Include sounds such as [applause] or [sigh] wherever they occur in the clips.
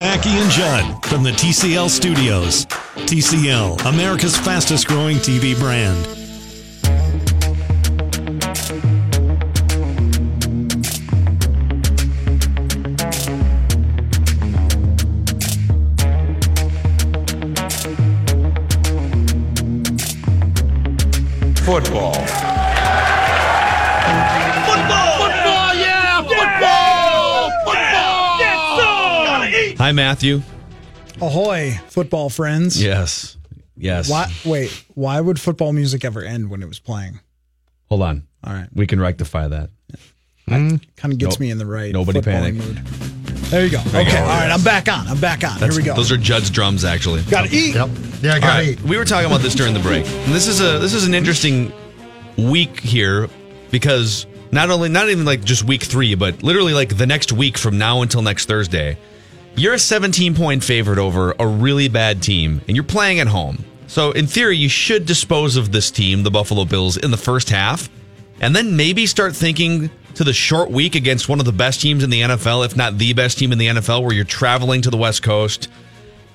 Mackey and Judd from the TCL studios. TCL, America's fastest growing TV brand. Football, Hi, Matthew. Ahoy, football friends. Yes. Yes. Why, wait, why would football music ever end when it was playing? Hold on. All right. We can rectify that. Hmm? Kind of gets Nope. me in the right. Nobody footballing panic. Mood. There you go. Okay. go. All right. I'm back on. I'm back on. That's- Here we go. Those are Judd's drums, actually. Got to eat. Yep. Yeah, I All got right, eat. we were talking about this during the break. And this is a this is an interesting week here because not only not even like just week three, but literally like the next week from now until next Thursday, you're a 17 point favorite over a really bad team, and you're playing at home. So in theory, you should dispose of this team, the Buffalo Bills, in the first half, and then maybe start thinking to the short week against one of the best teams in the NFL, if not the best team in the NFL, where you're traveling to the West Coast.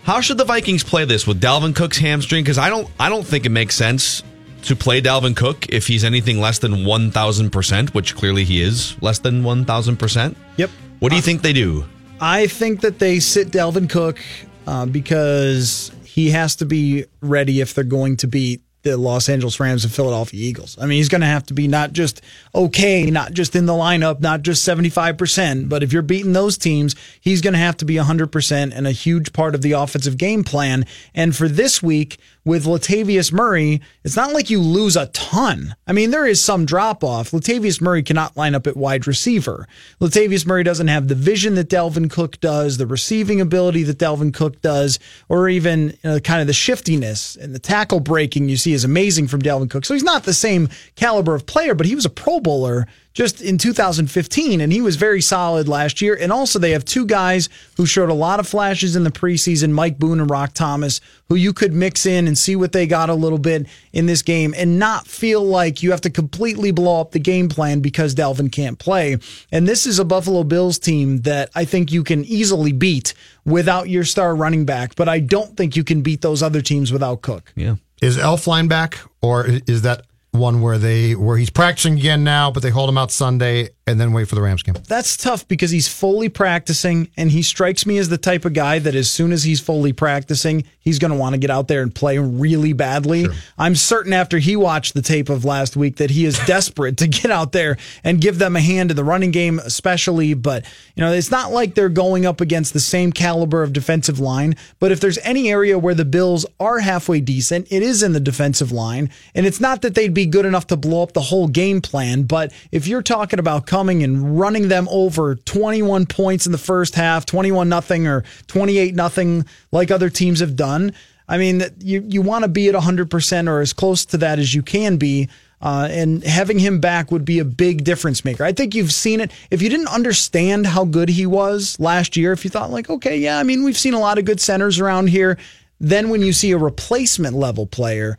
How should the Vikings play this with Dalvin Cook's hamstring? Because I don't, I don't think it makes sense to play Dalvin Cook if he's anything less than one thousand percent, which clearly he is less than one thousand percent. Yep. What do you think they do? I think that they sit Dalvin Cook uh, because he has to be ready if they're going to beat the Los Angeles Rams and Philadelphia Eagles. I mean, he's going to have to be not just okay, not just in the lineup, not just 75%, but if you're beating those teams, he's going to have to be 100% and a huge part of the offensive game plan. And for this week, with Latavius Murray, it's not like you lose a ton. I mean, there is some drop off. Latavius Murray cannot line up at wide receiver. Latavius Murray doesn't have the vision that Dalvin Cook does, the receiving ability that Dalvin Cook does, or even you know, kind of the shiftiness and the tackle breaking you see is amazing from Dalvin Cook. So he's not the same caliber of player, but he was a Pro Bowler just in 2015, and he was very solid last year. And also, they have two guys who showed a lot of flashes in the preseason Mike Boone and Rock Thomas, who you could mix in and see what they got a little bit in this game and not feel like you have to completely blow up the game plan because Dalvin can't play. And this is a Buffalo Bills team that I think you can easily beat without your star running back, but I don't think you can beat those other teams without Cook. Yeah. Is Elflein back, or is that one where they where he's practicing again now, but they hold him out Sunday and then wait for the Rams game? That's tough because he's fully practicing and he strikes me as the type of guy that as soon as he's fully practicing, he's going to want to get out there and play really badly. I'm certain after he watched the tape of last week that he is [laughs] desperate to get out there and give them a hand in the running game, especially. But, you know, it's not like they're going up against the same caliber of defensive line. But if there's any area where the Bills are halfway decent, it is in the defensive line. And it's not that they'd be good enough to blow up the whole game plan, but if you're talking about coming and running them over 21 points in the first half, 21 nothing or 28 nothing like other teams have done, I mean, you you want to be at 100% or as close to that as you can be. Uh, and having him back would be a big difference maker. I think you've seen it. If you didn't understand how good he was last year, if you thought like, okay, yeah, I mean, we've seen a lot of good centers around here. Then when you see a replacement level player,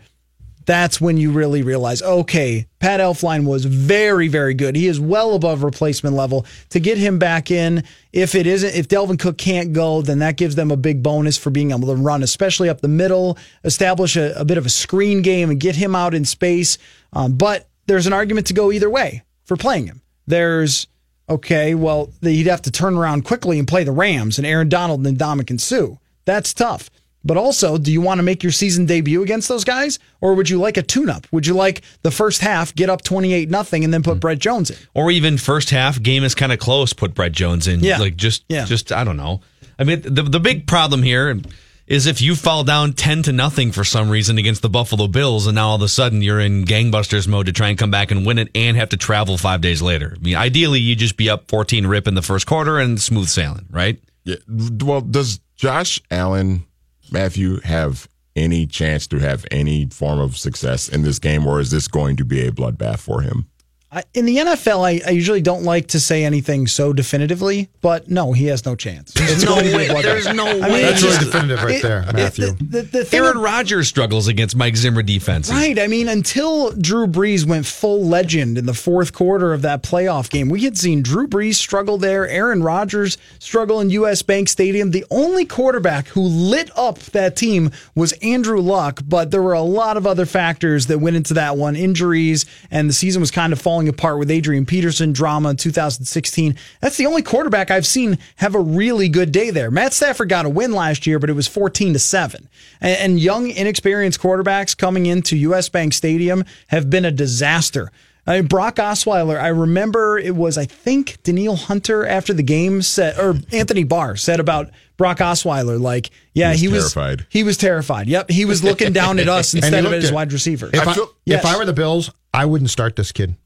that's when you really realize, okay, Pat Elflein was very, very good. He is well above replacement level. To get him back in, if it isn't, if Dalvin Cook can't go, then that gives them a big bonus for being able to run, especially up the middle, establish a, a bit of a screen game and get him out in space. Um, but there's an argument to go either way for playing him. There's Okay, well, he'd have to turn around quickly and play the Rams and Aaron Donald and Ndamukong Suh. That's tough. But also, do you want to make your season debut against those guys? Or would you like a tune up? Would you like the first half, get up 28 nothing, and then put mm. Brett Jones in? Or even first half game is kind of close. Put Brett Jones in. Yeah. Like just, Yeah. just I don't know. I mean, the the big problem here is if you fall down ten to nothing for some reason against the Buffalo Bills, and now all of a sudden you're in gangbusters mode to try and come back and win it, and have to travel five days later. I mean, ideally you just be up fourteen rip in the first quarter and smooth sailing, right? Yeah. Well, does Josh Allen, Matthew, have any chance to have any form of success in this game, or is this going to be a bloodbath for him? I, in the NFL, I, I usually don't like to say anything so definitively, but no, he has no chance. It's no going to be way. There's no I mean, way. That's really definitive right it- there, it- Matthew. The, the, the Aaron Rodgers struggles against Mike Zimmer defenses. Right. I mean, until Drew Brees went full legend in the fourth quarter of that playoff game, we had seen Drew Brees struggle there, Aaron Rodgers struggle in US Bank Stadium. The only quarterback who lit up that team was Andrew Luck, but there were a lot of other factors that went into that one injuries, and the season was kind of falling apart with Adrian Peterson drama in 2016. That's the only quarterback I've seen have a really good day there. Matt Stafford got a win last year, but it was 14 to 7. And, and young, inexperienced quarterbacks coming into US Bank Stadium have been a disaster. I mean, Brock Osweiler, I remember it was, I think, Danielle Hunter after the game said, or Anthony Barr said about Brock Osweiler, like, yeah, was he was terrified. He was terrified. Yep. He was looking down at us [laughs] instead of at his at- wide receiver. If, I I, feel- if I were the Bills, I wouldn't start this kid.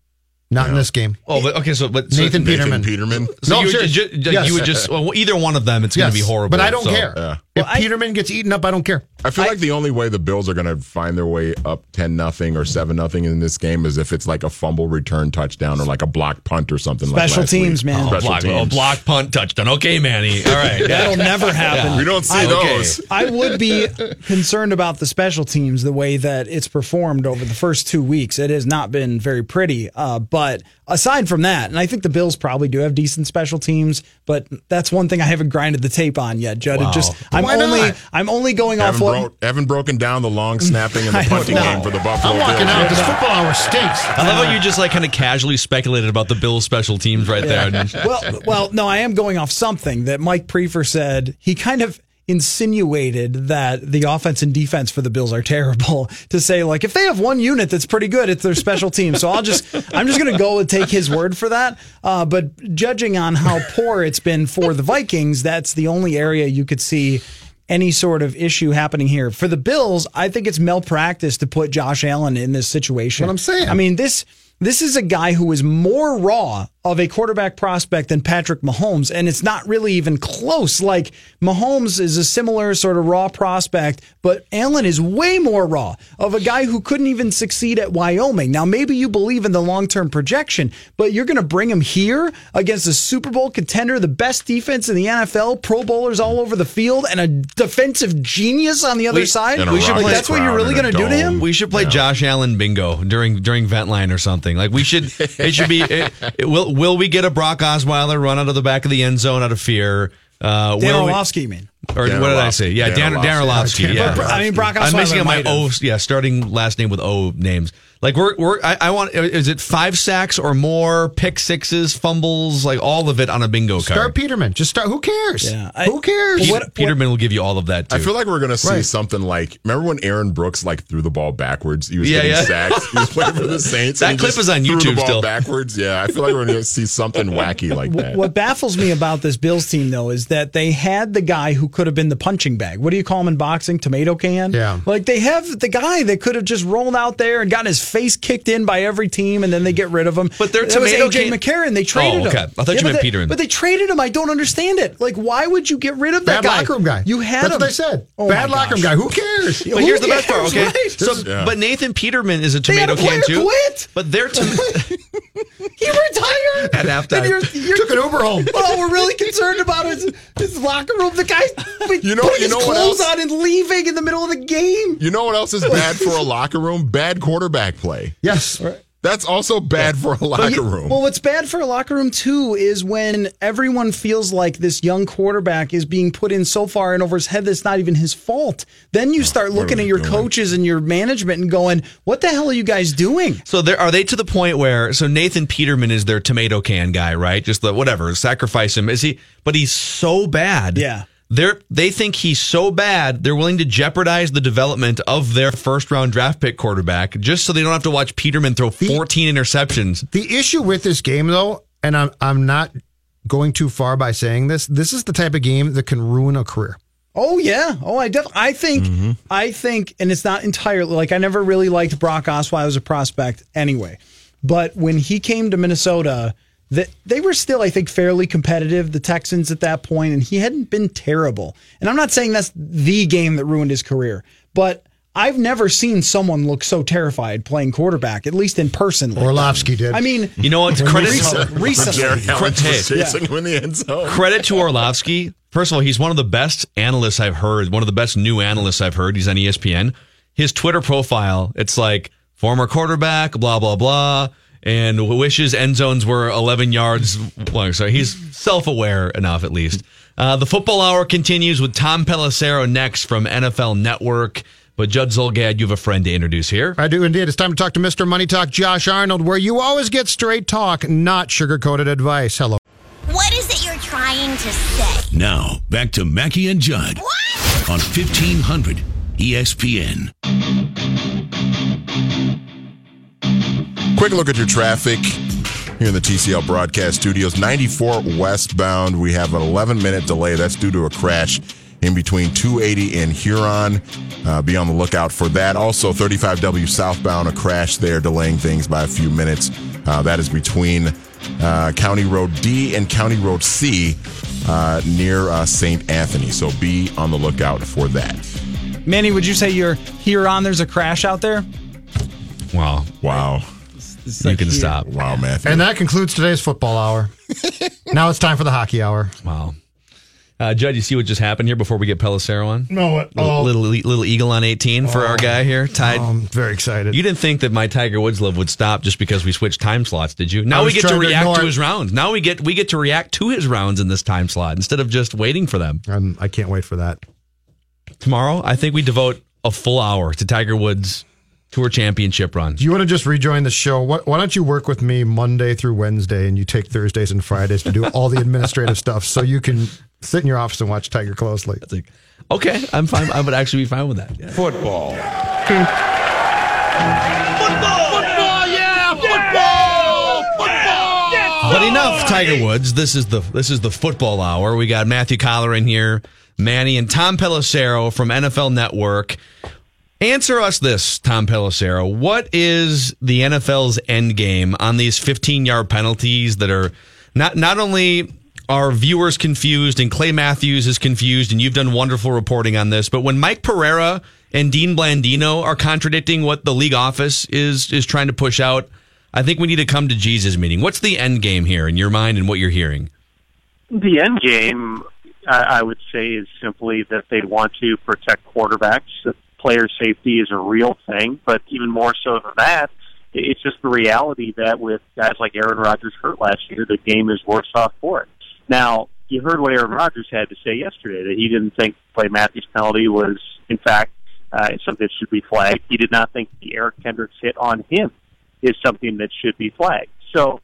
Not in this game. Oh, but okay. So, but so, Nathan Nathan Peterman. Peterman. So No, you, would serious. ju- ju- Yes. you would just well, either one of them. It's going to be horrible. But I don't so- care. yeah. If Well, I- Peterman gets eaten up, I don't care. I feel like the only way the Bills are going to find their way up ten nothing or seven nothing in this game is if it's like a fumble return touchdown or like a block punt or something. like that. Special teams, week. man. Oh, Special block, oh, block, punt, touchdown. Okay, Manny. All right. [laughs] That'll never happen. We don't see I- those. I would be concerned about the special teams the way that it's performed over the first two weeks. It has not been very pretty. Uh, but aside from that, and I think the Bills probably do have decent special teams, but that's one thing I haven't grinded the tape on yet, Judd. It just I'm Why only not? I'm only going off Haven't, what bro- haven't broken down the long snapping and the [laughs] punting game for the Buffalo I'm walking Bills. out. This football hour stinks. I love how you just like kind of casually speculated about the Bills' special teams right there. well, well, no, I am going off something that Mike Prefer said. He kind of insinuated that the offense and defense for the Bills are terrible. [laughs] To say like if they have one unit that's pretty good, it's their special team. So I'll just I'm just going to go and take his word for that. Uh, but judging on how poor it's been for the Vikings, that's the only area you could see any sort of issue happening here. For the Bills, I think it's malpractice to put Josh Allen in this situation. What I'm saying. I mean, this this is a guy who is more raw of a quarterback prospect than Patrick Mahomes, and it's not really even close. Like Mahomes is a similar sort of raw prospect, but Allen is way more raw of a guy who couldn't even succeed at Wyoming. Now, maybe you believe in the long term projection, but you're going to bring him here against a Super Bowl contender, the best defense in the NFL, Pro Bowlers all over the field, and a defensive genius on the other We- side. and We should play- That's what you're really going to do to him. We should play Josh Allen bingo during during Ventline or something. Like we should. It should be. [laughs] It, it- will Will we get a Brock Osweiler run out of the back of the end zone out of fear? Uh, Dan will we- Orlovsky, you mean? Or Dan what did I say? Yeah, Dan Dan, Dan Orlovsky. Orlovsky. Yeah. I mean, Brock I'm Osweiler mixing up my might O. Yeah, starting last name with O names. Like we're we're. I, I want. Uh, is it five sacks or more? Pick sixes, fumbles, like all of it on a bingo Start card. Start Peterman. Just start. Who cares? Yeah, I- who cares? Peter- what- Peterman will give you all of that too. I feel like we're gonna see Right. something like remember when Aaron Brooks like threw the ball backwards? He was Yeah, getting yeah. sacked. He was playing for the [laughs] Saints. That and clip is on threw YouTube the ball still. backwards. Yeah, I feel like we're gonna see something wacky like that. What baffles me about this Bills team, though, is that they had the guy who could have been the punching bag. What do you call him in boxing? Tomato can? Yeah. Like they have the guy that could have just rolled out there and gotten his face kicked in by every team, and then they get rid of him. But they're that was tomato AJ can- McCarron. They traded Oh, okay. him. I thought you but meant they- Peterman. But they traded him. I don't understand it. Like, why would you get rid of that Bad guy? locker room guy. You had That's him. what I said. Oh Bad locker room guy. Who cares? But here's the best part, okay? Right. So, Yeah. but Nathan Peterman is a They had tomato a can too. quit. But they're [laughs] to- He retired At halftime. And you're, you're, Took an Uber home. Oh, we're really concerned about his, his locker room. The guy's You know- putting you his know what clothes else? on and leaving in the middle of the game. You know what else is bad for a locker room? Bad quarterback play. Yes. That's also bad for a locker yeah, room. Well, what's bad for a locker room too is when everyone feels like this young quarterback is being put in so far and over his head that's not even his fault. Then you oh, start looking at your doing? coaches and your management and going, "What the hell are you guys doing?" So there are they to the point where so Nathan Peterman is their tomato can guy, right? Just the whatever, sacrifice him. Is he? But he's so bad. Yeah. They're they think he's so bad they're willing to jeopardize the development of their first round draft pick quarterback just so they don't have to watch Peterman throw 14 interceptions. The issue with this game, though, and I'm I'm not going too far by saying this. This is the type of game that can ruin a career. Oh yeah. Oh, I definitely. I think. Mm-hmm. I think, and it's not entirely like I never really liked Brock Osweiler as a prospect anyway. But when he came to Minnesota, that they were still, I think, fairly competitive. The Texans at that point, and he hadn't been terrible. And I'm not saying that's the game that ruined his career, but. I've never seen someone look so terrified playing quarterback, at least in person. like. Orlovsky did. I mean, You know what? Credit recently, recently. Jared Hey, was chasing him in the end zone. credit to Orlovsky. First of all, he's one of the best analysts I've heard, one of the best new analysts I've heard. He's on ESPN. His Twitter profile, it's like former quarterback, blah, blah, blah, and wishes end zones were 11 yards long. So he's self aware enough, at least. Uh, the football hour continues with Tom Pelissero next from NFL Network. But Judd Zulgad, you have a friend to introduce here. I do indeed. It's time to talk to Mr. Money Talk Josh Arnold, where you always get straight talk, not sugar coated advice. Hello. What is it you're trying to say? Now, back to Mackey and Judd What? on E 1500 ESPN. Quick look at your traffic here in the TCL broadcast studios. 94 westbound. We have an 11 minute delay. That's due to a crash in between 280 and Huron. Uh, be on the lookout for that. Also, 35W southbound, a crash there, delaying things by a few minutes. Uh, that is between uh, County Road D and County Road C uh, near uh, St. Anthony. So be on the lookout for that. Manny, would you say you're here on? There's a crash out there. Wow. Wow. It's You like can here. stop. Wow, Matthew. And that concludes today's football hour. [laughs] now it's time for the hockey hour. Wow. Uh, Judd, you see what just happened here before we get Pelissero on? No, what? Little, little, little eagle on 18 for our guy here, tied. I'm very excited. You didn't think that my Tiger Woods love would stop just because we switched time slots, did you? Now we get to trying to react to, his rounds. Now we get we get to react to his rounds in this time slot instead of just waiting for them. I'm, I can't wait for that. Tomorrow, I think we devote a full hour to Tiger Woods Tour Championship run. Do you want to just rejoin the show? Why, why don't you work with me Monday through Wednesday and you take Thursdays and Fridays to do all the administrative stuff so you can sit in your office and watch Tiger closely? It's like, okay, I'm fine. I would actually be fine with that. Yeah. Football. Football. Football, yeah. Football. Football. Yeah. But enough, Tiger Woods. This is the this is the football hour. We got Matthew Coller in here, Manny and Tom Pelissero from NFL Network. Answer us this, Tom Pelissero. What is the NFL's end game on these 15 yard penalties that are not not only are viewers confused and Clay Matthews is confused, and you've done wonderful reporting on this, but when Mike Pereira and Dean Blandino are contradicting what the league office is is trying to push out, I think we need to come to Jesus meeting. What's the end game here in your mind and what you're hearing? The end game, I, I would say, is simply that they want to protect quarterbacks. Player safety is a real thing, but even more so than that, it's just the reality that with guys like Aaron Rodgers hurt last year, the game is worse off for it. Now, you heard what Aaron Rodgers had to say yesterday that he didn't think Clay Matthews penalty was, in fact, uh, something that should be flagged. He did not think the Eric Kendricks hit on him is something that should be flagged. So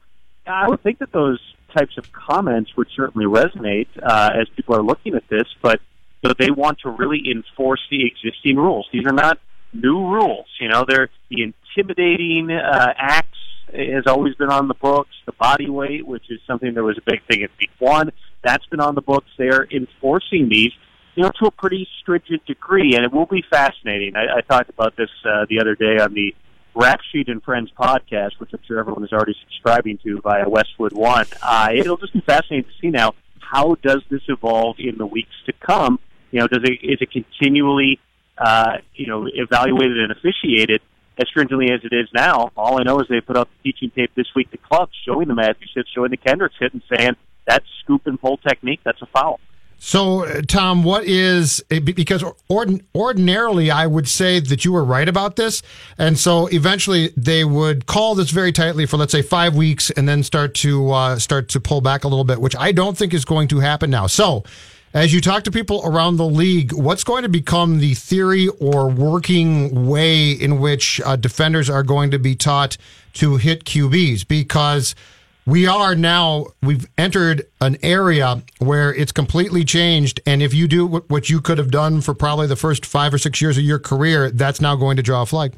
I would think that those types of comments would certainly resonate uh, as people are looking at this, but know, they want to really enforce the existing rules. These are not new rules. You know, they're the intimidating uh, acts has always been on the books. The body weight, which is something that was a big thing at week one, that's been on the books. They're enforcing these, you know, to a pretty stringent degree, and it will be fascinating. I, I talked about this uh, the other day on the Rap Sheet and Friends podcast, which I'm sure everyone is already subscribing to via Westwood One. Uh, it'll just be fascinating to see now how does this evolve in the weeks to come. You know, does it is it continually uh, you know evaluated and officiated as stringently as it is now? All I know is they put up the teaching tape this week to clubs showing the Matthews hit, showing the Kendricks hit, and saying that's scoop and pull technique. That's a foul. So, uh, Tom, what is because ordin, ordinarily I would say that you were right about this, and so eventually they would call this very tightly for let's say five weeks, and then start to uh, start to pull back a little bit, which I don't think is going to happen now. So, as you talk to people around the league, what's going to become the theory or working way in which uh, defenders are going to be taught to hit QBs? Because we are now we've entered an area where it's completely changed and if you do what you could have done for probably the first five or six years of your career that's now going to draw a flag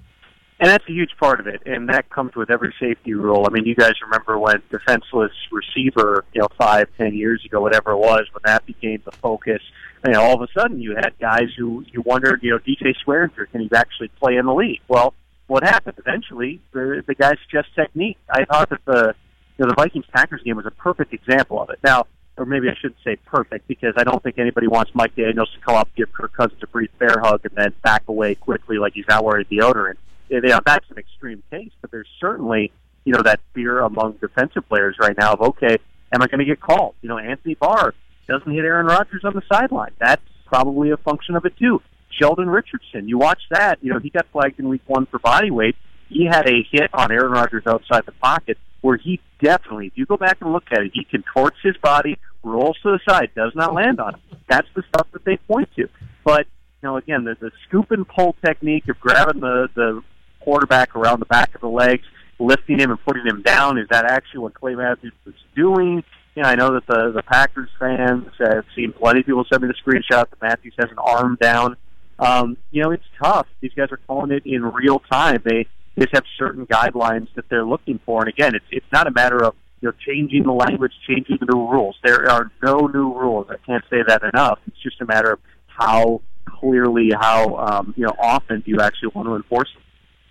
and that's a huge part of it and that comes with every safety rule i mean you guys remember when defenseless receiver you know five ten years ago whatever it was when that became the focus you know all of a sudden you had guys who you wondered you know dj swearinger can he actually play in the league well what happened eventually the the guy's just technique i thought that the you know, the Vikings Packers game was a perfect example of it. Now, or maybe I shouldn't say perfect because I don't think anybody wants Mike Daniels to come up, give Kirk Cousins a brief bear hug, and then back away quickly like he's not wearing deodorant. You know, that's an extreme case, but there's certainly you know that fear among defensive players right now of okay, am I going to get called? You know, Anthony Barr doesn't hit Aaron Rodgers on the sideline. That's probably a function of it too. Sheldon Richardson, you watch that. You know, he got flagged in Week One for body weight. He had a hit on Aaron Rodgers outside the pocket where he definitely, if you go back and look at it, he contorts his body, rolls to the side, does not land on him. That's the stuff that they point to. But, you know, again, the, the scoop and pull technique of grabbing the, the quarterback around the back of the legs, lifting him and putting him down, is that actually what Clay Matthews was doing? You know, I know that the, the Packers fans have seen plenty of people send me the screenshot that Matthews has an arm down. Um, you know, it's tough. These guys are calling it in real time. They just have certain guidelines that they're looking for. And again, it's it's not a matter of you know changing the language, changing the new rules. There are no new rules. I can't say that enough. It's just a matter of how clearly, how um, you know often do you actually want to enforce them.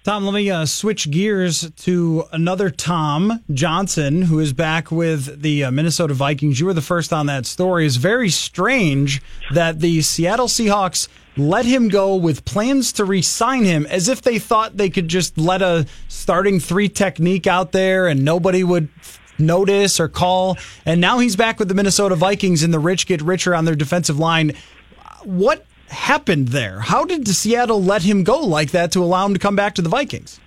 Tom, let me uh, switch gears to another Tom Johnson, who is back with the uh, Minnesota Vikings. You were the first on that story. It's very strange that the Seattle Seahawks let him go with plans to re-sign him as if they thought they could just let a starting three technique out there and nobody would notice or call. And now he's back with the Minnesota Vikings and the rich get richer on their defensive line. What happened there? How did Seattle let him go like that to allow him to come back to the Vikings?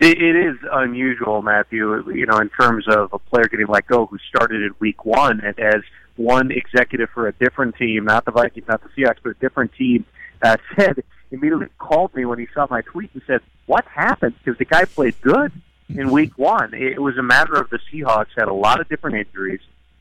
It, it is unusual, Matthew. You know, in terms of a player getting let go who started in Week One and as one executive for a different team, not the Vikings, not the Seahawks, but a different team, uh, [laughs] said immediately called me when he saw my tweet and said, "What happened?" Because the guy played good in Week One. It was a matter of the Seahawks had a lot of different injuries.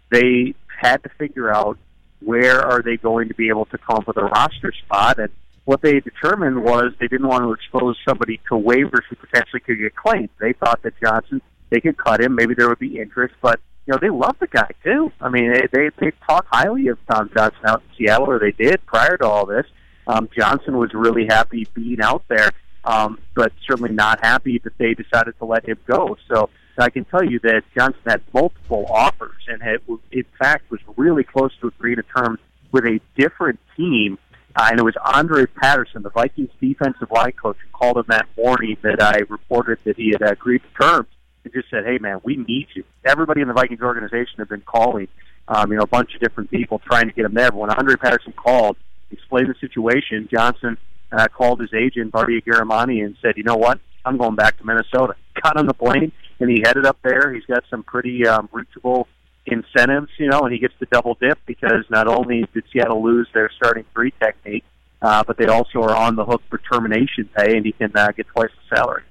They had to figure out where are they going to be able to come up with a roster spot, and what they determined was they didn't want to expose somebody to waivers who potentially could get claimed. They thought that Johnson they could cut him, maybe there would be interest, but you know they love the guy too. I mean, they they, they talk highly of Tom Johnson out in Seattle, or they did prior to all this. Um, Johnson was really happy being out there, um, but certainly not happy that they decided to let him go. So I can tell you that Johnson had multiple offers and had, in fact, was really close to agreeing to terms with a different team. Uh, and it was Andre Patterson, the Vikings defensive line coach, who called him that morning that I reported that he had agreed to terms and just said, "Hey, man, we need you." Everybody in the Vikings organization had been calling, um, you know, a bunch of different people trying to get him there. But when Andre Patterson called, explained the situation. Johnson uh, called his agent, Bardia Garamani, and said, you know what? I'm going back to Minnesota. [laughs] Got on the plane, and he headed up there. He's got some pretty um, reachable incentives, you know, and he gets to double dip because not only did Seattle lose their starting three technique, uh, but they also are on the hook for termination pay, and he can uh, get twice the salary.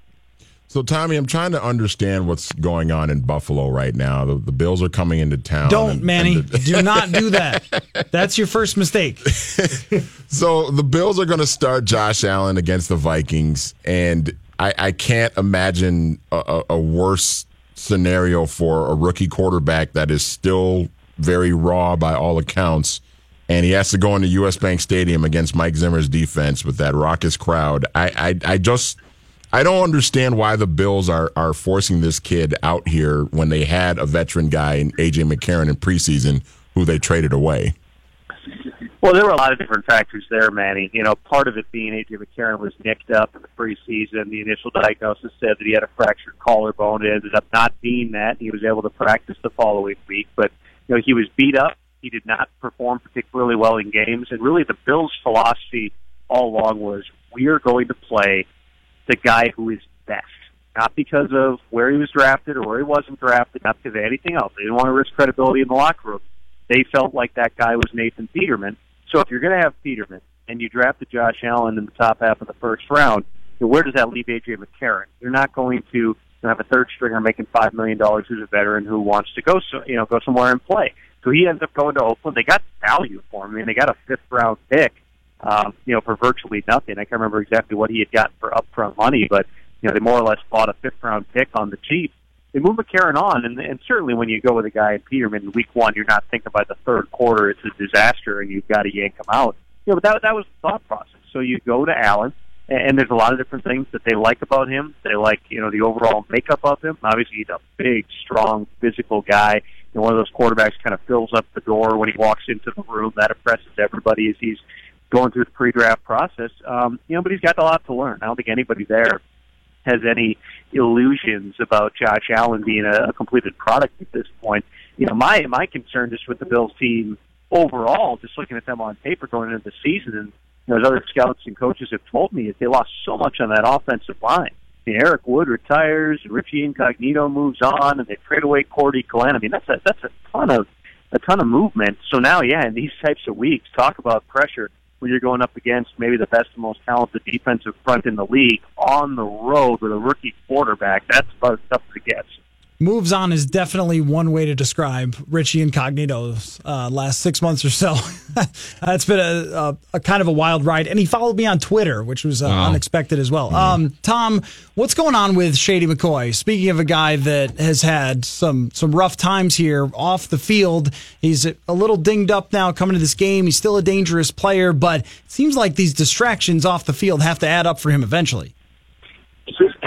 So, Tommy, I'm trying to understand what's going on in Buffalo right now. The, the Bills are coming into town. Don't, and, Manny. And the, do not do that. [laughs] That's your first mistake. [laughs] so, the Bills are going to start Josh Allen against the Vikings, and I, I can't imagine a, a, worse scenario for a rookie quarterback that is still very raw by all accounts and he has to go into US Bank Stadium against Mike Zimmer's defense with that raucous crowd. I, I, I just I don't understand why the Bills are are forcing this kid out here when they had a veteran guy in AJ McCarron in preseason who they traded away. Well, there were a lot of different factors there, Manny. You know, part of it being AJ McCarron was nicked up in the preseason. The initial diagnosis said that he had a fractured collarbone. It ended up not being that. He was able to practice the following week, but you know he was beat up He did not perform particularly well in games, and really the Bills' philosophy all along was we are going to play the guy who is best, not because of where he was drafted or where he wasn't drafted, not because of anything else. They didn't want to risk credibility in the locker room. They felt like that guy was Nathan Peterman. So if you're going to have Peterman and you drafted Josh Allen in the top half of the first round, then where does that leave AJ McCarron? You're not going to have a third stringer making five million dollars who's a veteran who wants to go so you know go somewhere and play. So he ends up going to Oakland. They got value for him. I mean, they got a fifth round pick, um, you know, for virtually nothing. I can't remember exactly what he had gotten for upfront money, but you know, they more or less bought a fifth round pick on the cheap. They move McCarron on, and, and certainly when you go with a guy in Peterman in week one, you're not thinking by the third quarter it's a disaster and you've got to yank him out. You know, but that that was the thought process. So you go to Allen and there's a lot of different things that they like about him. They like, you know, the overall makeup of him. Obviously, he's a big, strong, physical guy. You know, one of those quarterbacks kind of fills up the door when he walks into the room. That impresses everybody as he's going through the pre-draft process. Um, you know, but he's got a lot to learn. I don't think anybody there has any illusions about Josh Allen being a, a completed product at this point. You know, my my concern just with the Bills team overall, just looking at them on paper going into the season and you know, as other scouts and coaches have told me, is they lost so much on that offensive line. I mean, Eric Wood retires, Richie Incognito moves on, and they trade away Cordy Glenn. I mean, that's a that's a ton of a ton of movement. So now, yeah, in these types of weeks, talk about pressure when you're going up against maybe the best and most talented defensive front in the league on the road with a rookie quarterback. That's about as tough as it gets. Moves on is definitely one way to describe Richie Incognito's uh, last six months or so. [laughs] That's been a, a, a, kind of a wild ride. And he followed me on Twitter, which was uh, wow. unexpected as well. Mm-hmm. Um, Tom, what's going on with Shady McCoy? Speaking of a guy that has had some some rough times here off the field, he's a little dinged up now coming to this game. He's still a dangerous player, but it seems like these distractions off the field have to add up for him eventually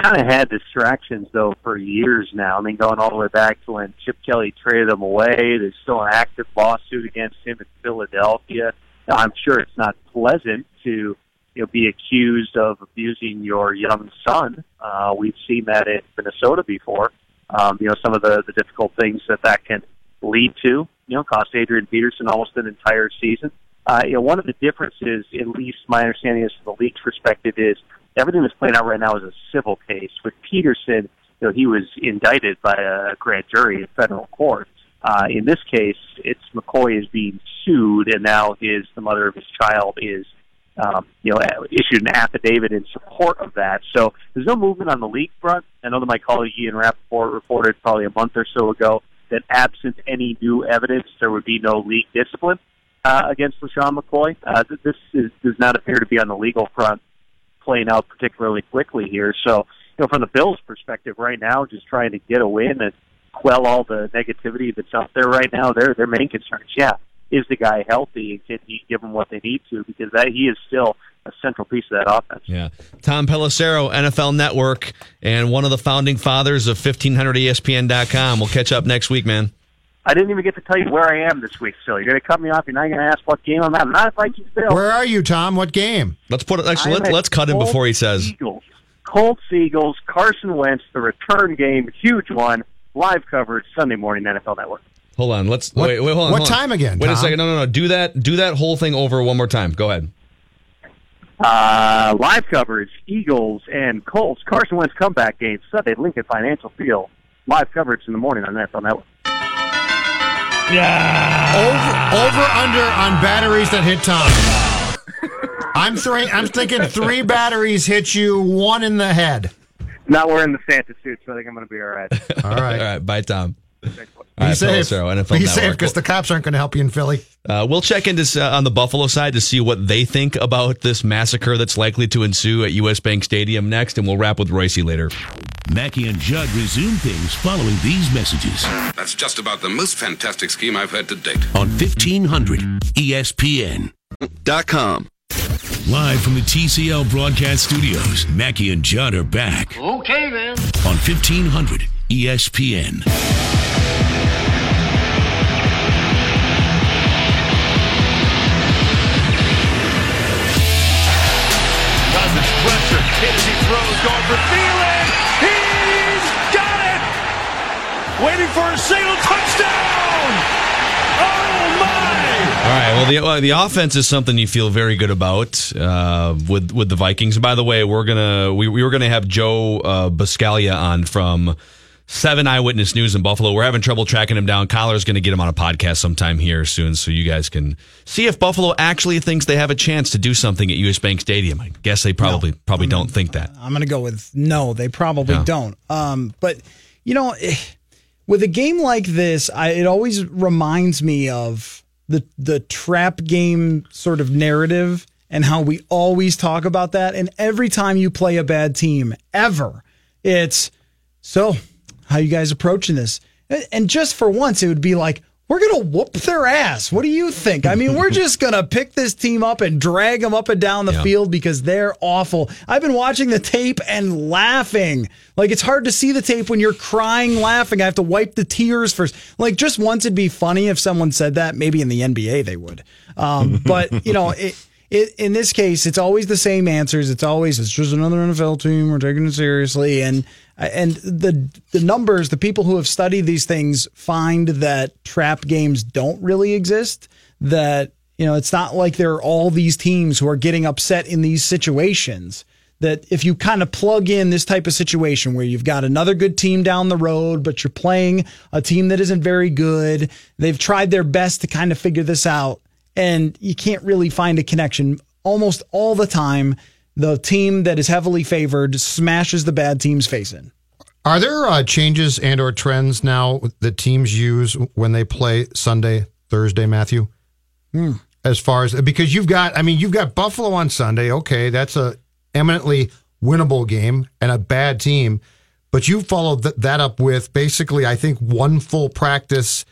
kind of had distractions though for years now. I mean, going all the way back to when Chip Kelly traded him away. There's still an active lawsuit against him in Philadelphia. Now, I'm sure it's not pleasant to you know be accused of abusing your young son. Uh, we've seen that in Minnesota before. Um, you know, some of the the difficult things that that can lead to. You know, cost Adrian Peterson almost an entire season. Uh, you know, one of the differences, at least my understanding is from the league's perspective, is everything that's playing out right now is a civil case. With Peterson, you know, he was indicted by a grand jury in federal court. Uh, in this case, it's McCoy is being sued, and now his the mother of his child is, um, you know, issued an affidavit in support of that. So there's no movement on the league front. I know that my colleague Ian Rapoport reported probably a month or so ago that absent any new evidence, there would be no league discipline uh, against LeSean McCoy. Uh, this is, does not appear to be on the legal front playing out particularly quickly here. So, you know, from the Bills' perspective, right now, just trying to get a win and quell all the negativity that's out there right now. Their their main concerns, yeah, is the guy healthy and can he give them what they need to because that he is still a central piece of that offense. Yeah, Tom Pelissero, NFL Network, and one of the founding fathers of 1500ESPN.com. We'll catch up next week, man. I didn't even get to tell you where I am this week. So you're going to cut me off. You're not going to ask what game I'm at. I'm not Vikings Bills. Where are you, Tom? What game? Let's put it. Actually, let's let's cut him before he says. Eagles. Colts Eagles. Carson Wentz. The return game. Huge one. Live coverage Sunday morning NFL Network. Hold on. Let's what, wait. Wait. Hold on. What hold on. time again? Wait Tom? a second. No, no, no. Do that. Do that whole thing over one more time. Go ahead. Uh, live coverage: Eagles and Colts. Carson Wentz comeback game Sunday, Lincoln Financial Field. Live coverage in the morning on NFL Network. Yeah. Over, over under on batteries that hit Tom. I'm three. I'm thinking three batteries hit you, one in the head. Not wearing the Santa suit, so I think I'm going to be all right. All right. all right. Bye, Tom. Be right, safe. NFL Be safe because the cops aren't going to help you in Philly. Uh, we'll check into uh, on the Buffalo side to see what they think about this massacre that's likely to ensue at U.S. Bank Stadium next, and we'll wrap with Royce later. Mackey and Judd resume things following these messages. That's just about the most fantastic scheme I've heard to date. On 1500 ESPN. Dot com. Live from the TCL broadcast studios, Mackey and Judd are back. Okay, then. On 1500 ESPN. Cousins pressure. Hit as he throws, going for Thielen. He's got it! Waiting for a single touchdown! Oh my! All right. Well, the well, the offense is something you feel very good about uh, with with the Vikings. And by the way, we're gonna we, we were gonna have Joe uh, Buscaglia on from Seven Eyewitness News in Buffalo. We're having trouble tracking him down. Coller's going to get him on a podcast sometime here soon, so you guys can see if Buffalo actually thinks they have a chance to do something at US Bank Stadium. I guess they probably probably don't think that. I'm going to go with no. They probably Yeah. don't. Um, but you know, [sighs] with a game like this, I, it always reminds me of the the trap game sort of narrative and how we always talk about that. And every time you play a bad team, ever, it's so how you guys approaching this? And just for once, it would be like. We're going to whoop their ass. What do you think? I mean, we're [laughs] just going to pick this team up and drag them up and down the Yeah. field because they're awful. I've been watching the tape and laughing. Like, it's hard to see the tape when you're crying, laughing. I have to wipe the tears first. Like, just once it'd be funny if someone said that. Maybe in the NBA they would. Um, [laughs] but, you know, it, it, in this case, it's always the same answers. It's always, it's just another NFL team. We're taking it seriously. And, and the the numbers, the people who have studied these things find that trap games don't really exist. That you know, it's not like there are all these teams who are getting upset in these situations. That if you kind of plug in this type of situation where you've got another good team down the road, but you're playing a team that isn't very good, they've tried their best to kind of figure this out, and you can't really find a connection. Almost all the time, the team that is heavily favored smashes the bad team's face in. Are there uh, changes and or trends now that teams use when they play Sunday, Thursday, Matthew? As far as because you've got, I mean, you've got Buffalo on Sunday. Okay, that's a eminently winnable game and a bad team, but you followed th- that up with basically, I think, one full practice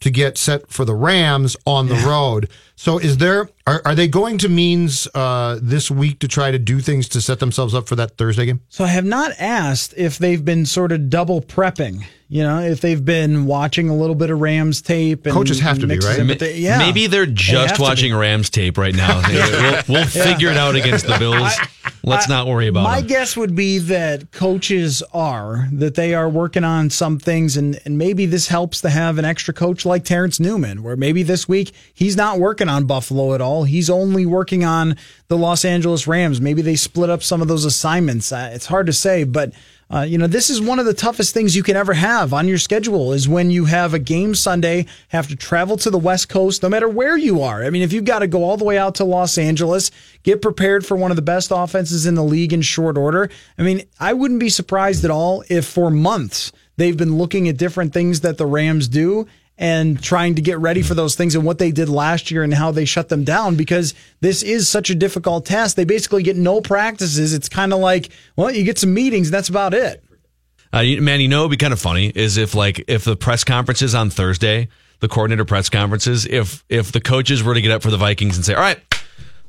to get set for the Rams on the road. So, is there are, are they going to means uh, this week to try to do things to set themselves up for that Thursday game? So I have not asked if they've been sort of double prepping. You know, if they've been watching a little bit of Rams tape. And Coaches have to be, right? it, Ma- they- yeah, Maybe they're just have to watching. Rams tape right now. [laughs] we'll we'll figure it out against the Bills. Let's not worry about it. My them. guess would be that coaches are that they are working on some things, and and maybe this helps to have an extra coach like Terrence Newman, where maybe this week he's not working on Buffalo at all. He's only working on the Los Angeles Rams. Maybe they split up some of those assignments. It's hard to say, but. Uh, you know, this is one of the toughest things you can ever have on your schedule is when you have a game Sunday, have to travel to the West Coast, no matter where you are. I mean, if you've got to go all the way out to Los Angeles, get prepared for one of the best offenses in the league in short order. I mean, I wouldn't be surprised at all if for months they've been looking at different things that the Rams do and trying to get ready for those things and what they did last year and how they shut them down because this is such a difficult task. They basically get no practices. It's kind of like, well, you get some meetings, and that's about it. Uh, man, you know, it'd be kind of funny is if like if the press conferences on Thursday, the coordinator press conferences, if if the coaches were to get up for the Vikings and say, "All right,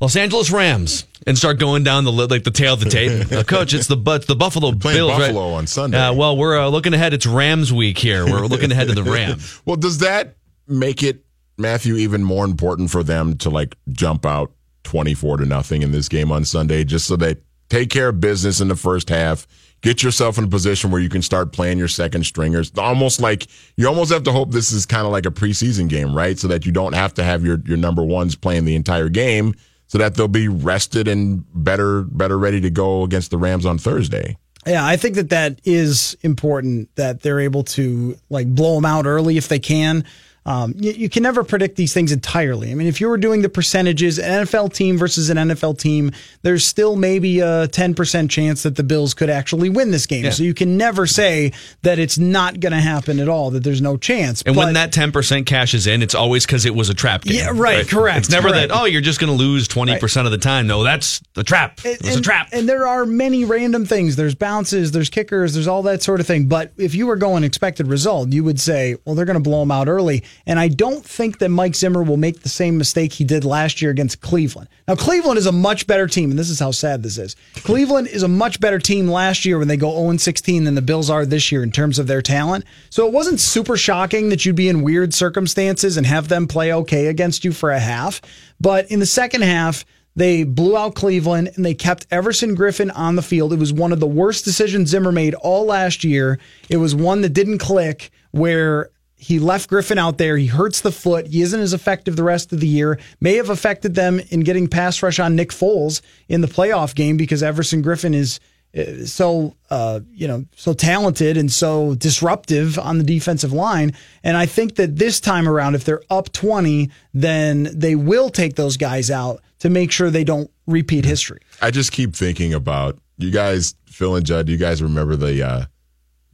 Los Angeles Rams," and start going down the like the tail of the tape, [laughs] uh, coach, it's the but the Buffalo Bills right? On Sunday. Uh, well, we're uh, looking ahead. It's Rams week here. We're looking ahead to the [laughs] Rams. Well, does that make it Matthew even more important for them to like jump out twenty four to nothing in this game on Sunday, just so they take care of business in the first half, get yourself in a position where you can start playing your second stringers. Almost like you almost have to hope this is kind of like a preseason game, right? So that you don't have to have your your number ones playing the entire game, so that they'll be rested and better better ready to go against the Rams on Thursday. Yeah, I think that that is important that they're able to like blow them out early if they can. Um, you, you can never predict these things entirely. I mean, if you were doing the percentages, an NFL team versus an NFL team, there's still maybe a 10% chance that the Bills could actually win this game. Yeah. So you can never say that it's not going to happen at all, that there's no chance. And when that ten percent cashes in, it's always because it was a trap game. Yeah, right, correct, It's never correct. that. Oh, you're just going to lose twenty percent of the time. No, that's the trap. It was a trap. And there are many random things. There's bounces, there's kickers, there's all that sort of thing. But if you were going expected result, you would say, well, they're going to blow them out early. And I don't think that Mike Zimmer will make the same mistake he did last year against Cleveland. Now, Cleveland is a much better team, and this is how sad this is. Cleveland is a much better team last year when they go 0 16 than the Bills are this year in terms of their talent. So it wasn't super shocking that you'd be in weird circumstances and have them play okay against you for a half. But in the second half, they blew out Cleveland and they kept Everson Griffen on the field. It was one of the worst decisions Zimmer made all last year. It was one that didn't click where he left Griffen out there. He hurts the foot. He isn't as effective the rest of the year. May have affected them in getting pass rush on Nick Foles in the playoff game because Everson Griffen is uh, so uh, you know so talented and so disruptive on the defensive line. And I think that this time around, if they're up twenty, then they will take those guys out to make sure they don't repeat history. I just keep thinking about you guys, Phil and Judd. You guys remember the uh,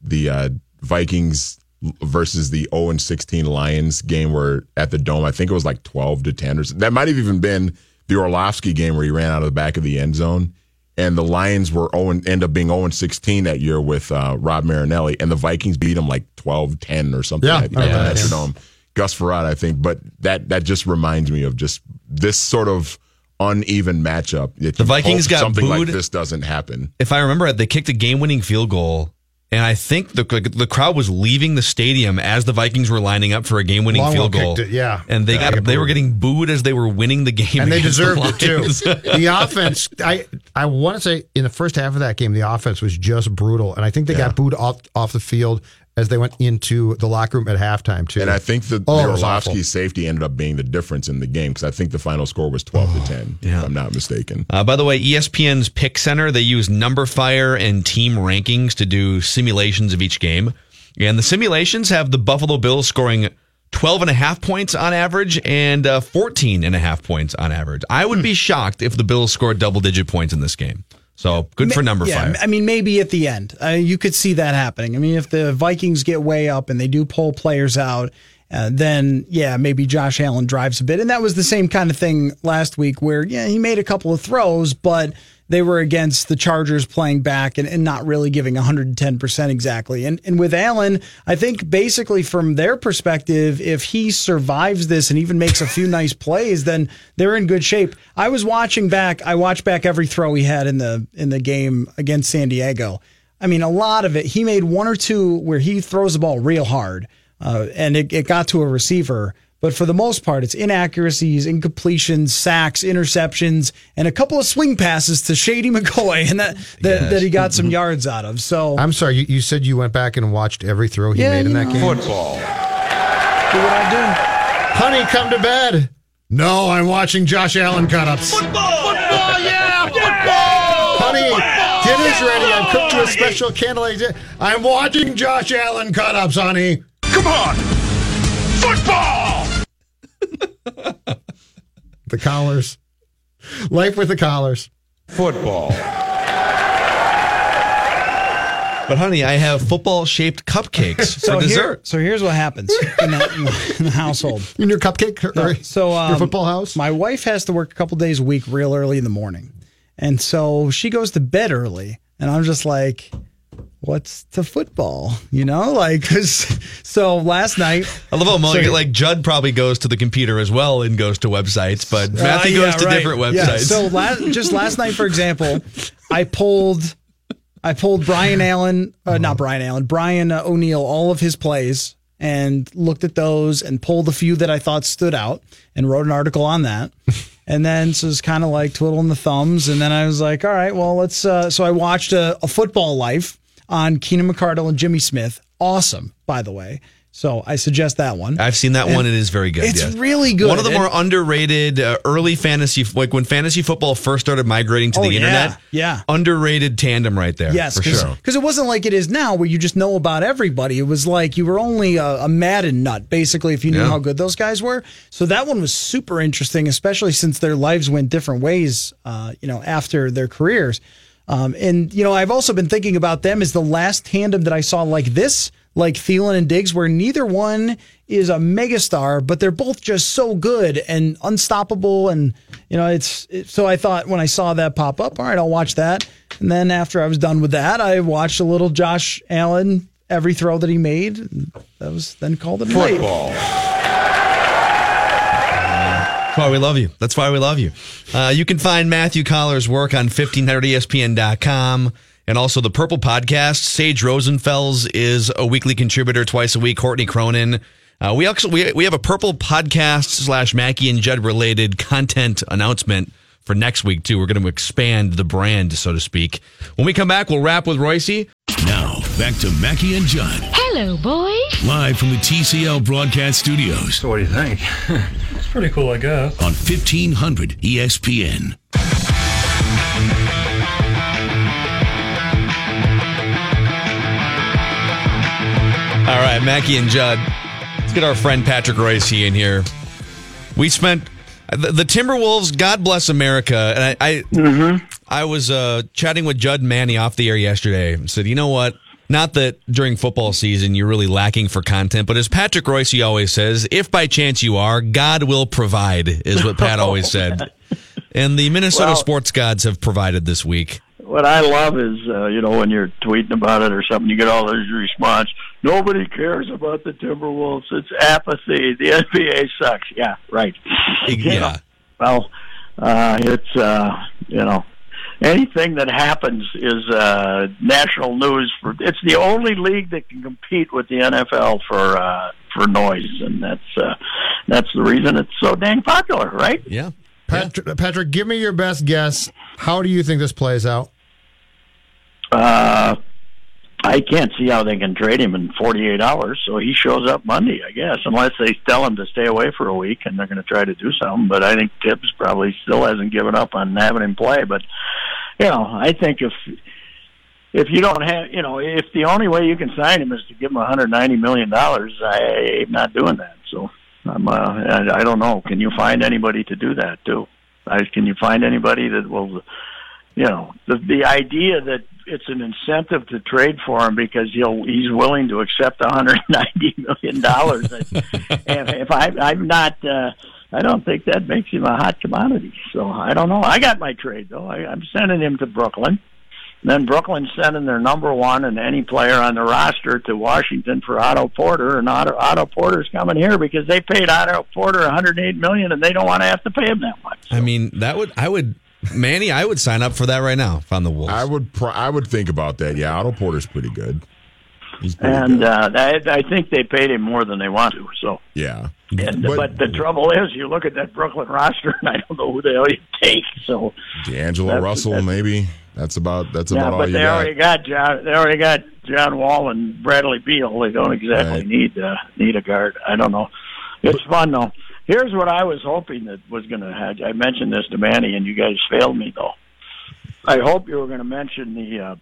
the uh, Vikings versus the 0 and 16 Lions game where at the dome, I think it was like 12 to 10 or something. That might have even been the Orlovsky game where he ran out of the back of the end zone. And the Lions were 0 and end up being 0 and 16 that year with uh, Rod Marinelli, and the Vikings beat them like 12 10 or something Yeah, like at that, the yeah. Gus Frerotte, I think, but that that just reminds me of just this sort of uneven matchup. The Vikings got something like booed. this doesn't happen. if I remember it, they kicked a game-winning field goal, and I think the the crowd was leaving the stadium as the Vikings were lining up for a game-winning field goal. it, yeah. and they Yeah, got they were getting booed as they were winning the game, and they against the deserved it too. [laughs] The offense, I I want to say in the first half of that game, the offense was just brutal, and I think they Yeah. got booed off off the field as they went into the locker room at halftime too. And I think that Oh, the it. Orlovsky safety ended up being the difference in the game because I think the final score was 12 Oh, to 10, if I'm not mistaken. Uh, by the way, ESPN's Pick Center, they use numberFire and team rankings to do simulations of each game. And the simulations have the Buffalo Bills scoring 12 and a half points on average and uh, 14 and a half points on average. I would be shocked if the Bills scored double digit points in this game. So good for number yeah, fire. I mean, maybe at the end, uh, you could see that happening. I mean, if the Vikings get way up and they do pull players out, uh, then yeah, maybe Josh Allen drives a bit. And that was the same kind of thing last week where, yeah, he made a couple of throws, but they were against the Chargers playing back and, and not really giving 110% exactly. And, and with Allen, I think basically from their perspective, if he survives this and even makes a few [laughs] nice plays, then they're in good shape. I was watching back, I watched back every throw he had in the in the game against San Diego. I mean, a lot of it, he made one or two where he throws the ball real hard uh, and it, it got to a receiver. But for the most part, it's inaccuracies, incompletions, sacks, interceptions, and a couple of swing passes to Shady McCoy, and that that, Yes. that he got some yards out of. So I'm sorry, you, you said you went back and watched every throw he Yeah, made in that know. game. Football. do what I do. Honey, come to bed. No, I'm watching Josh Allen cut ups. Football! Football, yeah! Football! Honey, dinner's ready. I've cooked you a special candlelight. di- I'm watching Josh Allen cut ups, honey. Come on. Football. [laughs] The Collers. Life with the Collers. Football. but honey, I have football shaped cupcakes So for here- dessert. so here's what happens in the, in the household. [laughs] In your cupcake or So um, your football house? My wife has to work a couple days a week, real early in the morning, and so she goes to bed early, and I'm just like, "What's to football?" You know, like [laughs] so last night. I love how Mo- So- like Judd probably goes to the computer as well and goes to websites, but Matthew Uh, goes to right. different websites. Yeah. So last, just last night, for example, I pulled, I pulled Brian Allen, uh, not Brian Allen, Brian uh, O'Neill, all of his plays, and looked at those and pulled a few that I thought stood out, and wrote an article on that. [laughs] And then so it's kind of like twiddling the thumbs, and then I was like, all right, well, let's. Uh, so I watched a, a football life on Keenan McCardell and Jimmy Smith. Awesome, by the way. So I suggest that one. I've seen that And one. It is very good. It's yes. really good. One of the And- more underrated uh, early fantasy, like when fantasy football first started migrating to Oh, the yeah. internet. Yeah. Underrated tandem right there. Yes, for sure. Because it wasn't like it is now, where you just know about everybody. It was like you were only a, a Madden nut, basically, if you knew Yeah. how good those guys were. So that one was super interesting, especially since their lives went different ways, uh, you know, after their careers. Um, and you know, I've also been thinking about them as the last tandem that I saw like this, like Thielen and Diggs, where neither one is a megastar, but they're both just so good and unstoppable. And you know, it's it, so I thought when I saw that pop up, all right, I'll watch that. And then after I was done with that, I watched a little Josh Allen every throw that he made. That was then called a night. Why we love you. That's why we love you. Uh, you can find Matthew Coller's work on E 1500ESPN.com and also the Purple Podcast. Sage Rosenfels is a weekly contributor twice a week. Courtney Cronin. Uh, we also we, we have a Purple Podcast slash Mackey and Judd related content announcement for next week too. We're going to expand the brand, so to speak. When we come back, we'll wrap with Royce. Now, back to Mackey and Judd. Hello, Hello, boys. Live from the TCL broadcast studios. So, what do you think? [laughs] it's pretty cool, I guess. On E 1500 ESPN. All right, Mackey and Judd. Let's get our friend Patrick Royce in here. We spent the, the Timberwolves. God bless America. And I, I, Mm-hmm. I was uh, chatting with Judd Manny off the air yesterday. and Said, you know what? Not that during football season you're really lacking for content, but as Patrick Royce always says, if by chance you are, God will provide, is what Pat always [laughs] said. And the Minnesota Well- sports gods have provided this week. What I love is, uh, you know, when you're tweeting about it or something, you get all those response. Nobody cares about the Timberwolves. It's apathy. The NBA sucks. Yeah, right. [laughs] You know, well, uh, it's uh, you know, anything that happens is uh, national news. For it's the only league that can compete with the NFL for uh, for noise, and that's uh, that's the reason it's so dang popular, right? Yeah. Patrick, Patrick, give me your best guess. How do you think this plays out? Uh, I can't see how they can trade him in 48 hours, so he shows up Monday, I guess, unless they tell him to stay away for a week and they're going to try to do something. But I think Thibs probably still hasn't given up on having him play. But you know, I think if if you don't have, you know, if the only way you can sign him is to give him 190 million dollars, I'm not doing that. So I'm, uh, I, I don't know. Can you find anybody to do that too? I, can you find anybody that will? you know the the idea that it's an incentive to trade for him because he'll he's willing to accept 190 million dollars and [laughs] if I I'm not uh I don't think that makes him a hot commodity so I don't know I got my trade though I, I'm sending him to Brooklyn And then Brooklyn's sending their number one and any player on the roster to Washington for Otto Porter, and Otto, Otto Porter's coming here because they paid Otto Porter 108 million, and they don't want to have to pay him that much. I mean, that would I would Manny, I would sign up for that right now if I'm the Wolves. I would pr- I would think about that. Yeah, Otto Porter's pretty good. And uh, I, I think they paid him more than they want to. So, yeah. and, but, the trouble is, you look at that Brooklyn roster, [laughs] and I don't know who the hell you take. So, D'Angelo That's- Russell, that's- maybe. That's about that's yeah, about all but you they got. already got John. They already got John Wall and Bradley Beal. They don't exactly Right. need uh, need a guard. I don't know. It's fun though. Here's what I was hoping that was going to. I mentioned this to Manny, and you guys failed me though. I hope you were going to mention the uh,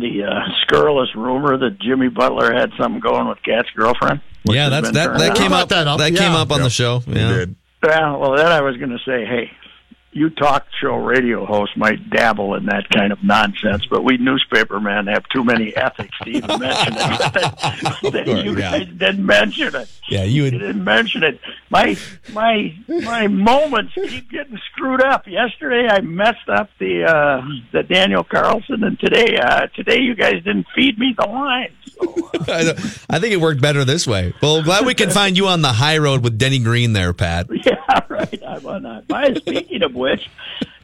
the uh, scurrilous rumor that Jimmy Butler had something going with KAT's girlfriend. yeah, has that's been that turned that out. came up that, came up on the show. Yeah. Yeah, well, then I was going to say, hey, you talk show radio hosts might dabble in that kind of nonsense, but we newspaper men have too many ethics to even mention it. [laughs] Then you yeah. guys didn't mention it. Yeah, you would You didn't mention it. My my my moments keep getting screwed up. Yesterday I messed up the uh the Daniel Carlson, and today uh today you guys didn't feed me the line. [laughs] I don't- I think it worked better this way. Well, glad we can find you on the high road with Denny Green there, Pat. [laughs] Yeah, right. I'm on that. Speaking of which,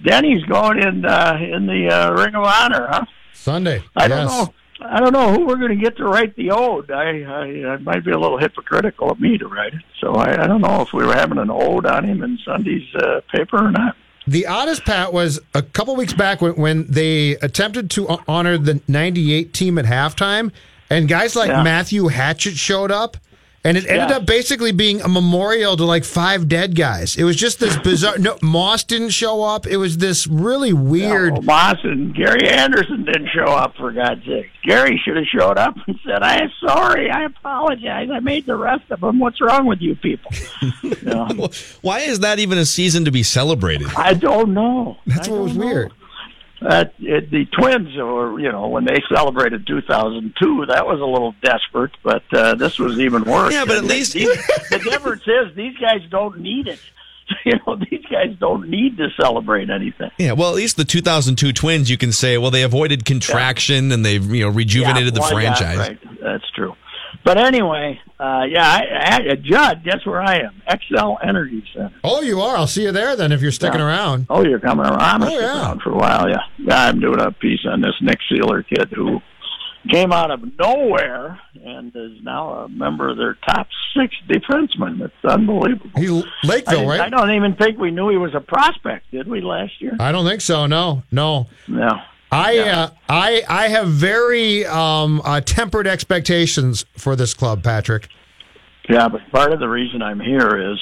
Denny's going in uh, in the uh, Ring of Honor, huh? Sunday. I don't know. I don't know who we're going to get to write the ode. I, I, I might be a little hypocritical of me to write it. So I, I don't know if we were having an ode on him in Sunday's uh, paper or not. The oddest pat was a couple weeks back when, when they attempted to honor the 98 team at halftime, and guys like Yeah. Matthew Hatchette showed up, and it ended Yeah. up basically being a memorial to like five dead guys. It was just this bizarre. No, Moss didn't show up. It was this really weird. Well, Moss and Gary Anderson didn't show up for God's sake. Gary should have showed up and said, "I am sorry. I apologize. I made the rest of them. What's wrong with you people?" [laughs] You know? Why is that even a season to be celebrated? I don't know. That's I what was know. weird. Uh, it, the Twins, or you know, when they celebrated 2002, that was a little desperate, but uh, this was even worse. Yeah, but at And least- these, [laughs] the difference is these guys don't need it. [laughs] You know, these guys don't need to celebrate anything. Yeah, well, at least the 2002 Twins, you can say, well, they avoided contraction and they've you know rejuvenated Yeah, the yeah, franchise. right. That's true. But anyway, uh, yeah, I, I, Judd, guess where I am? Xcel Energy Center. Oh, you are. I'll see you there then if you're sticking Yeah. around. Oh, you're coming around. I'm Oh, yeah. around for a while. Yeah. yeah, I'm doing a piece on this Nick Seeler kid who came out of nowhere and is now a member of their top six defensemen. It's unbelievable. He I, Lakeville, didn't- I don't even think we knew he was a prospect, did we last year? I don't think so. No, no. No. I uh, I I have very um, uh, tempered expectations for this club, Patrick. Yeah, but part of the reason I'm here is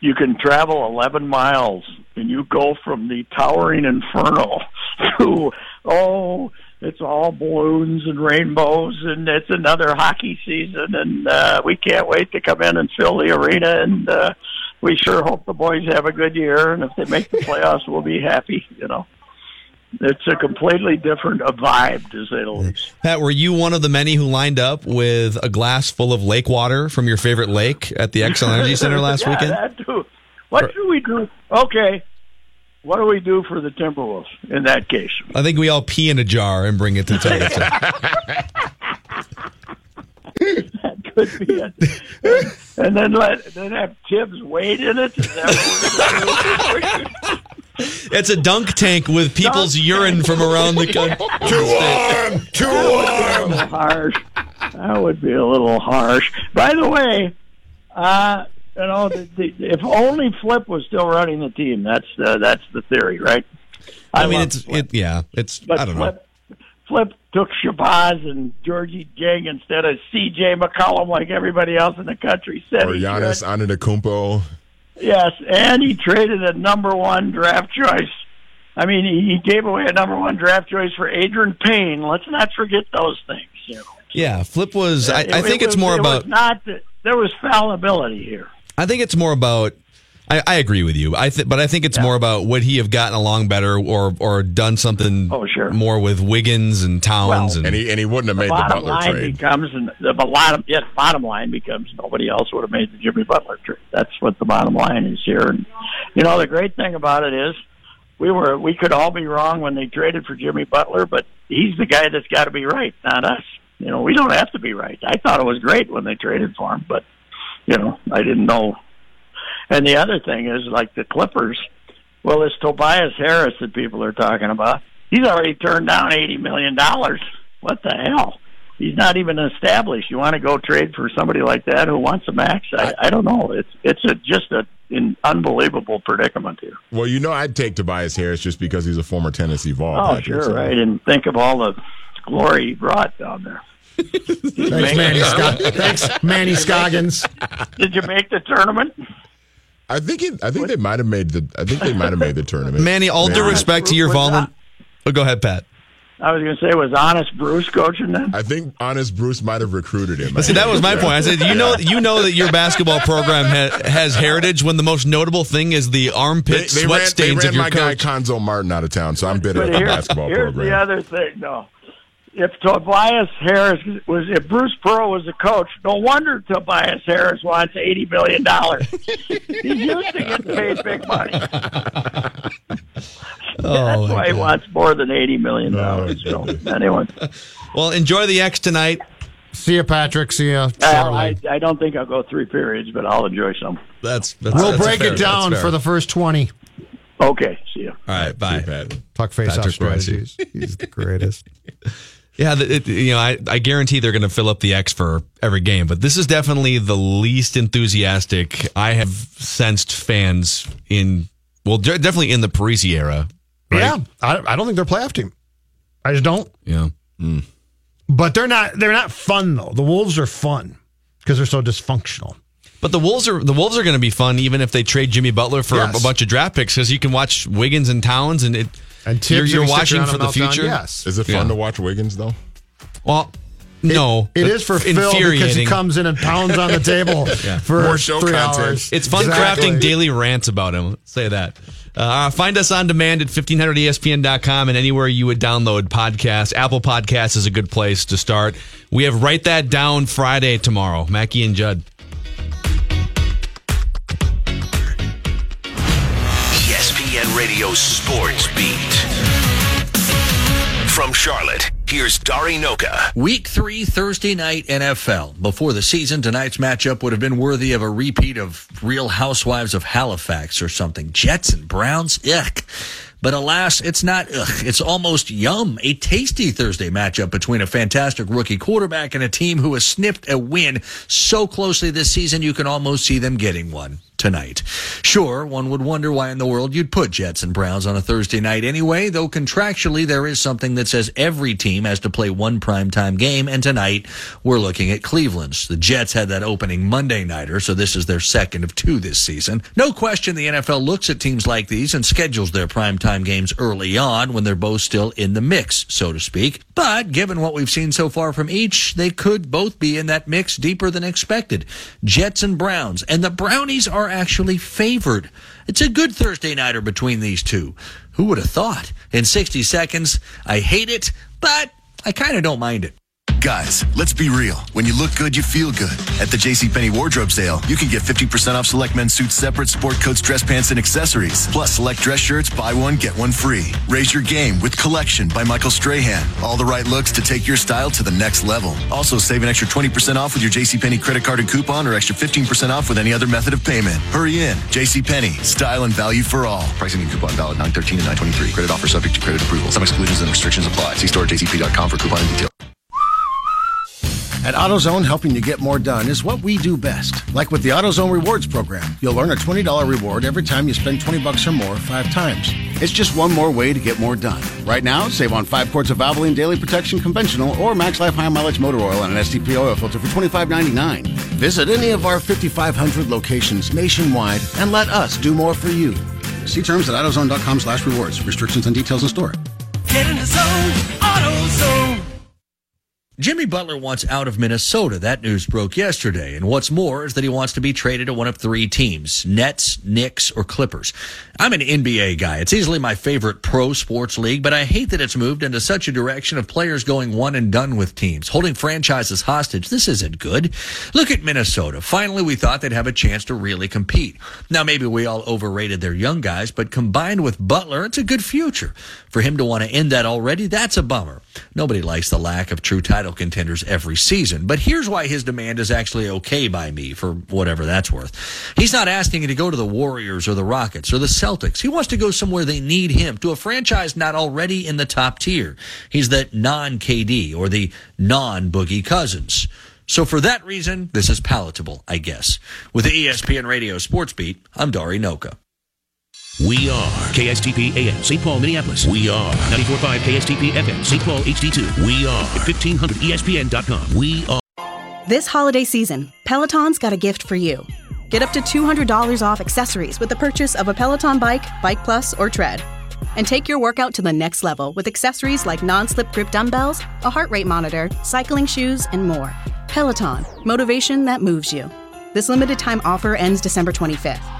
you can travel 11 miles and you go from the towering inferno [laughs] to, oh, it's all balloons and rainbows and it's another hockey season and uh, we can't wait to come in and fill the arena and uh, we sure hope the boys have a good year and if they make the [laughs] playoffs we'll be happy, you know. It's a completely different vibe, to say the least. Pat, were you one of the many who lined up with a glass full of lake water from your favorite lake at the Xcel Energy Center [laughs] last yeah, weekend? That too. What do we do? Okay, what do we do for the Timberwolves in that case? I think we all pee in a jar and bring it to Toyota. [laughs] that could be it. And then let then have Thibs wade in it. [laughs] Is that what we're gonna do? it's a dunk tank with people's urine from around the [laughs] country. Too warm. Too a warm. little harsh. That would be a little harsh. By the way, uh, you know, the, the, if only Flip was still running the team, that's uh, that's the theory, right? I mean, it's Flip. it, yeah, it's But I don't know. Flip, Flip took Shabazz and Gorgui Dieng instead of C.J. McCollum like everybody else in the country said Or Giannis. Antetokounmpo. Yes, and he traded a number one draft choice. I mean, he, he gave away a number one draft choice for Adreian Payne. Let's not forget those things. You know. Yeah, Flip was. I, It- I think it it's more it about. was not there was fallibility here. I think it's more about. I, I agree with you. I th- but I think it's more about would he have gotten along better or or done something Oh, sure. more with Wiggins and Towns and, And he and he wouldn't have made the bottom Butler line trade. becomes, and the bottom, yes, bottom line becomes nobody else would have made the Jimmy Butler trade. That's what the bottom line is here. And you know, the great thing about it is, we were we could all be wrong when they traded for Jimmy Butler, but he's the guy that's got to be right, not us. You know, we don't have to be right. I thought it was great when they traded for him, but you know, I didn't know. And the other thing is, like the Clippers, well, this Tobias Harris that people are talking about, he's already turned down eighty million dollars. What the hell? He's not even established. You want to go trade for somebody like that who wants a max? I, I don't know. It's it's a, just a, an unbelievable predicament here. Well, you know, I'd take Tobias Harris just because he's a former Tennessee Vol. Oh, Patrick, sure, so- right. And think of all the glory he brought down there. Thanks, Manny. Scog- [laughs] Thanks, Manny Scoggins. Did you make the tournament? I think it. I think they might have made the. I think they might have made the tournament. Manny. All due Manny. respect to your Was volun. not- Oh, go ahead, Pat. I was going to say, was Honest Bruce coaching then? I think honest Bruce might have recruited him. But see, that was my point. I said, you know, you know that your basketball program ha- has heritage when the most notable thing is the They, armpit they sweat ran, they stains ran of your my guy. Cuonzo Martin out of town, so I'm bitter But at the here- basketball here's program. the other thing, though. If Tobias Harris was, if Bruce Pearl was a coach, no wonder Tobias Harris wants eighty million dollars. [laughs] He's used to getting paid big money. [laughs] Oh, That's my why he wants more than eighty million dollars. So anyway, Well, enjoy the X tonight. See you, Patrick. See you uh, well, I. I don't think I'll go three periods, but I'll enjoy some. That's, that's We'll that's break fair. it down for the first 20. Okay, see you. All right, bye. Talk face off Patrick Royce. strategies. He's the greatest. [laughs] Yeah, it, you know, I, I guarantee they're going to fill up the X for every game, but this is definitely the least enthusiastic I have sensed fans in. Well, de- definitely in the Parise era. Right? Yeah, I, I don't think they're a playoff team. I just don't. Yeah. Hmm. But they're not. They're not fun though. The Wolves are fun because they're so dysfunctional. But the Wolves are the Wolves are going to be fun even if they trade Jimmy Butler for Yes. a bunch of draft picks because you can watch Wiggins and Towns and it. And you're, you're if he sticks watching for the melts down, future. yes. Is it fun Yeah. to watch Wiggins though? Well, no, It is for Phil because he comes in and pounds on the [laughs] table [laughs] for More show three content. hours. It's fun Exactly. crafting daily rants about him. Let's say that. Uh, find us on demand at 1500ESPN.com and anywhere you would download podcasts. Apple Podcasts is a good place to start. We have Write That Down Friday tomorrow. Mackey and Judd. Sports Beat. From Charlotte, here's Dari Nowkhah. Week three, Thursday night NFL. Before the season, tonight's matchup would have been worthy of a repeat of Real Housewives of Halifax or something. Jets and Browns, yuck. But alas, it's not. Ugh, it's almost yum. A tasty Thursday matchup between a fantastic rookie quarterback and a team who has sniffed a win so closely this season you can almost see them getting one tonight. Sure, one would wonder why in the world you'd put Jets and Browns on a Thursday night anyway, though contractually there is something that says every team has to play one primetime game, and tonight we're looking at Cleveland's. The Jets had that opening Monday nighter, so this is their second of two this season. No question the NFL looks at teams like these and schedules their primetime games early on when they're both still in the mix, so to speak. But given what we've seen so far from each, they could both be in that mix deeper than expected. Jets and Browns, and the Brownies are actually favored. It's a good Thursday nighter between these two. Who would have thought? In 60 seconds, I hate it, but I kind of don't mind it. Guys, let's be real. When you look good, you feel good. At the JCPenney wardrobe sale, you can get 50% off select men's suits, separate sport coats, dress pants, and accessories. Plus, select dress shirts, buy one, get one free. Raise your game with Collection by Michael Strahan. All the right looks to take your style to the next level. Also, save an extra 20% off with your JCPenney credit card and coupon or extra 15% off with any other method of payment. Hurry in. JCPenney. Style and value for all. Pricing and coupon valid 913 and 923. Credit offer subject to credit approval. Some exclusions and restrictions apply. See store at jcp.com for coupon and details. At AutoZone, helping you get more done is what we do best. Like with the AutoZone Rewards program, you'll earn a $20 reward every time you spend 20 bucks or more five times. It's just one more way to get more done. Right now, save on five quarts of Valvoline Daily Protection Conventional or Max Life High Mileage Motor Oil and an STP oil filter for $25.99. Visit any of our 5,500 locations nationwide and let us do more for you. See terms at AutoZone.com slash rewards. Restrictions and details in store. Get in the zone, AutoZone. Jimmy Butler wants out of Minnesota. That news broke yesterday. And what's more is that he wants to be traded to one of three teams Nets, Knicks, or Clippers. I'm an NBA guy. It's easily my favorite pro sports league, but I hate that it's moved into such a direction of players going one and done with teams, holding franchises hostage. This isn't good. Look at Minnesota. Finally, we thought they'd have a chance to really compete. Now, maybe we all overrated their young guys, but combined with Butler, it's a good future. For him to want to end that already, that's a bummer. Nobody likes the lack of true title contenders every season, but here's why his demand is actually okay by me for whatever that's worth. He's not asking to go to the Warriors or the Rockets or the Celtics. He wants to go somewhere they need him, to a franchise not already in the top tier. He's the non KD or the non Boogie Cousins. So for that reason, this is palatable, I guess. With the ESPN Radio Sports Beat, I'm Dari Nowkhah. We are KSTP AM, St. Paul, Minneapolis. We are 94.5 KSTP FM, St. Paul HD2. We are 1500ESPN.com. We are. This holiday season, Peloton's got a gift for you. Get up to $200 off accessories with the purchase of a Peloton bike, Bike Plus, or Tread. And take your workout to the next level with accessories like non slip grip dumbbells, a heart rate monitor, cycling shoes, and more. Peloton, motivation that moves you. This limited time offer ends December 25th.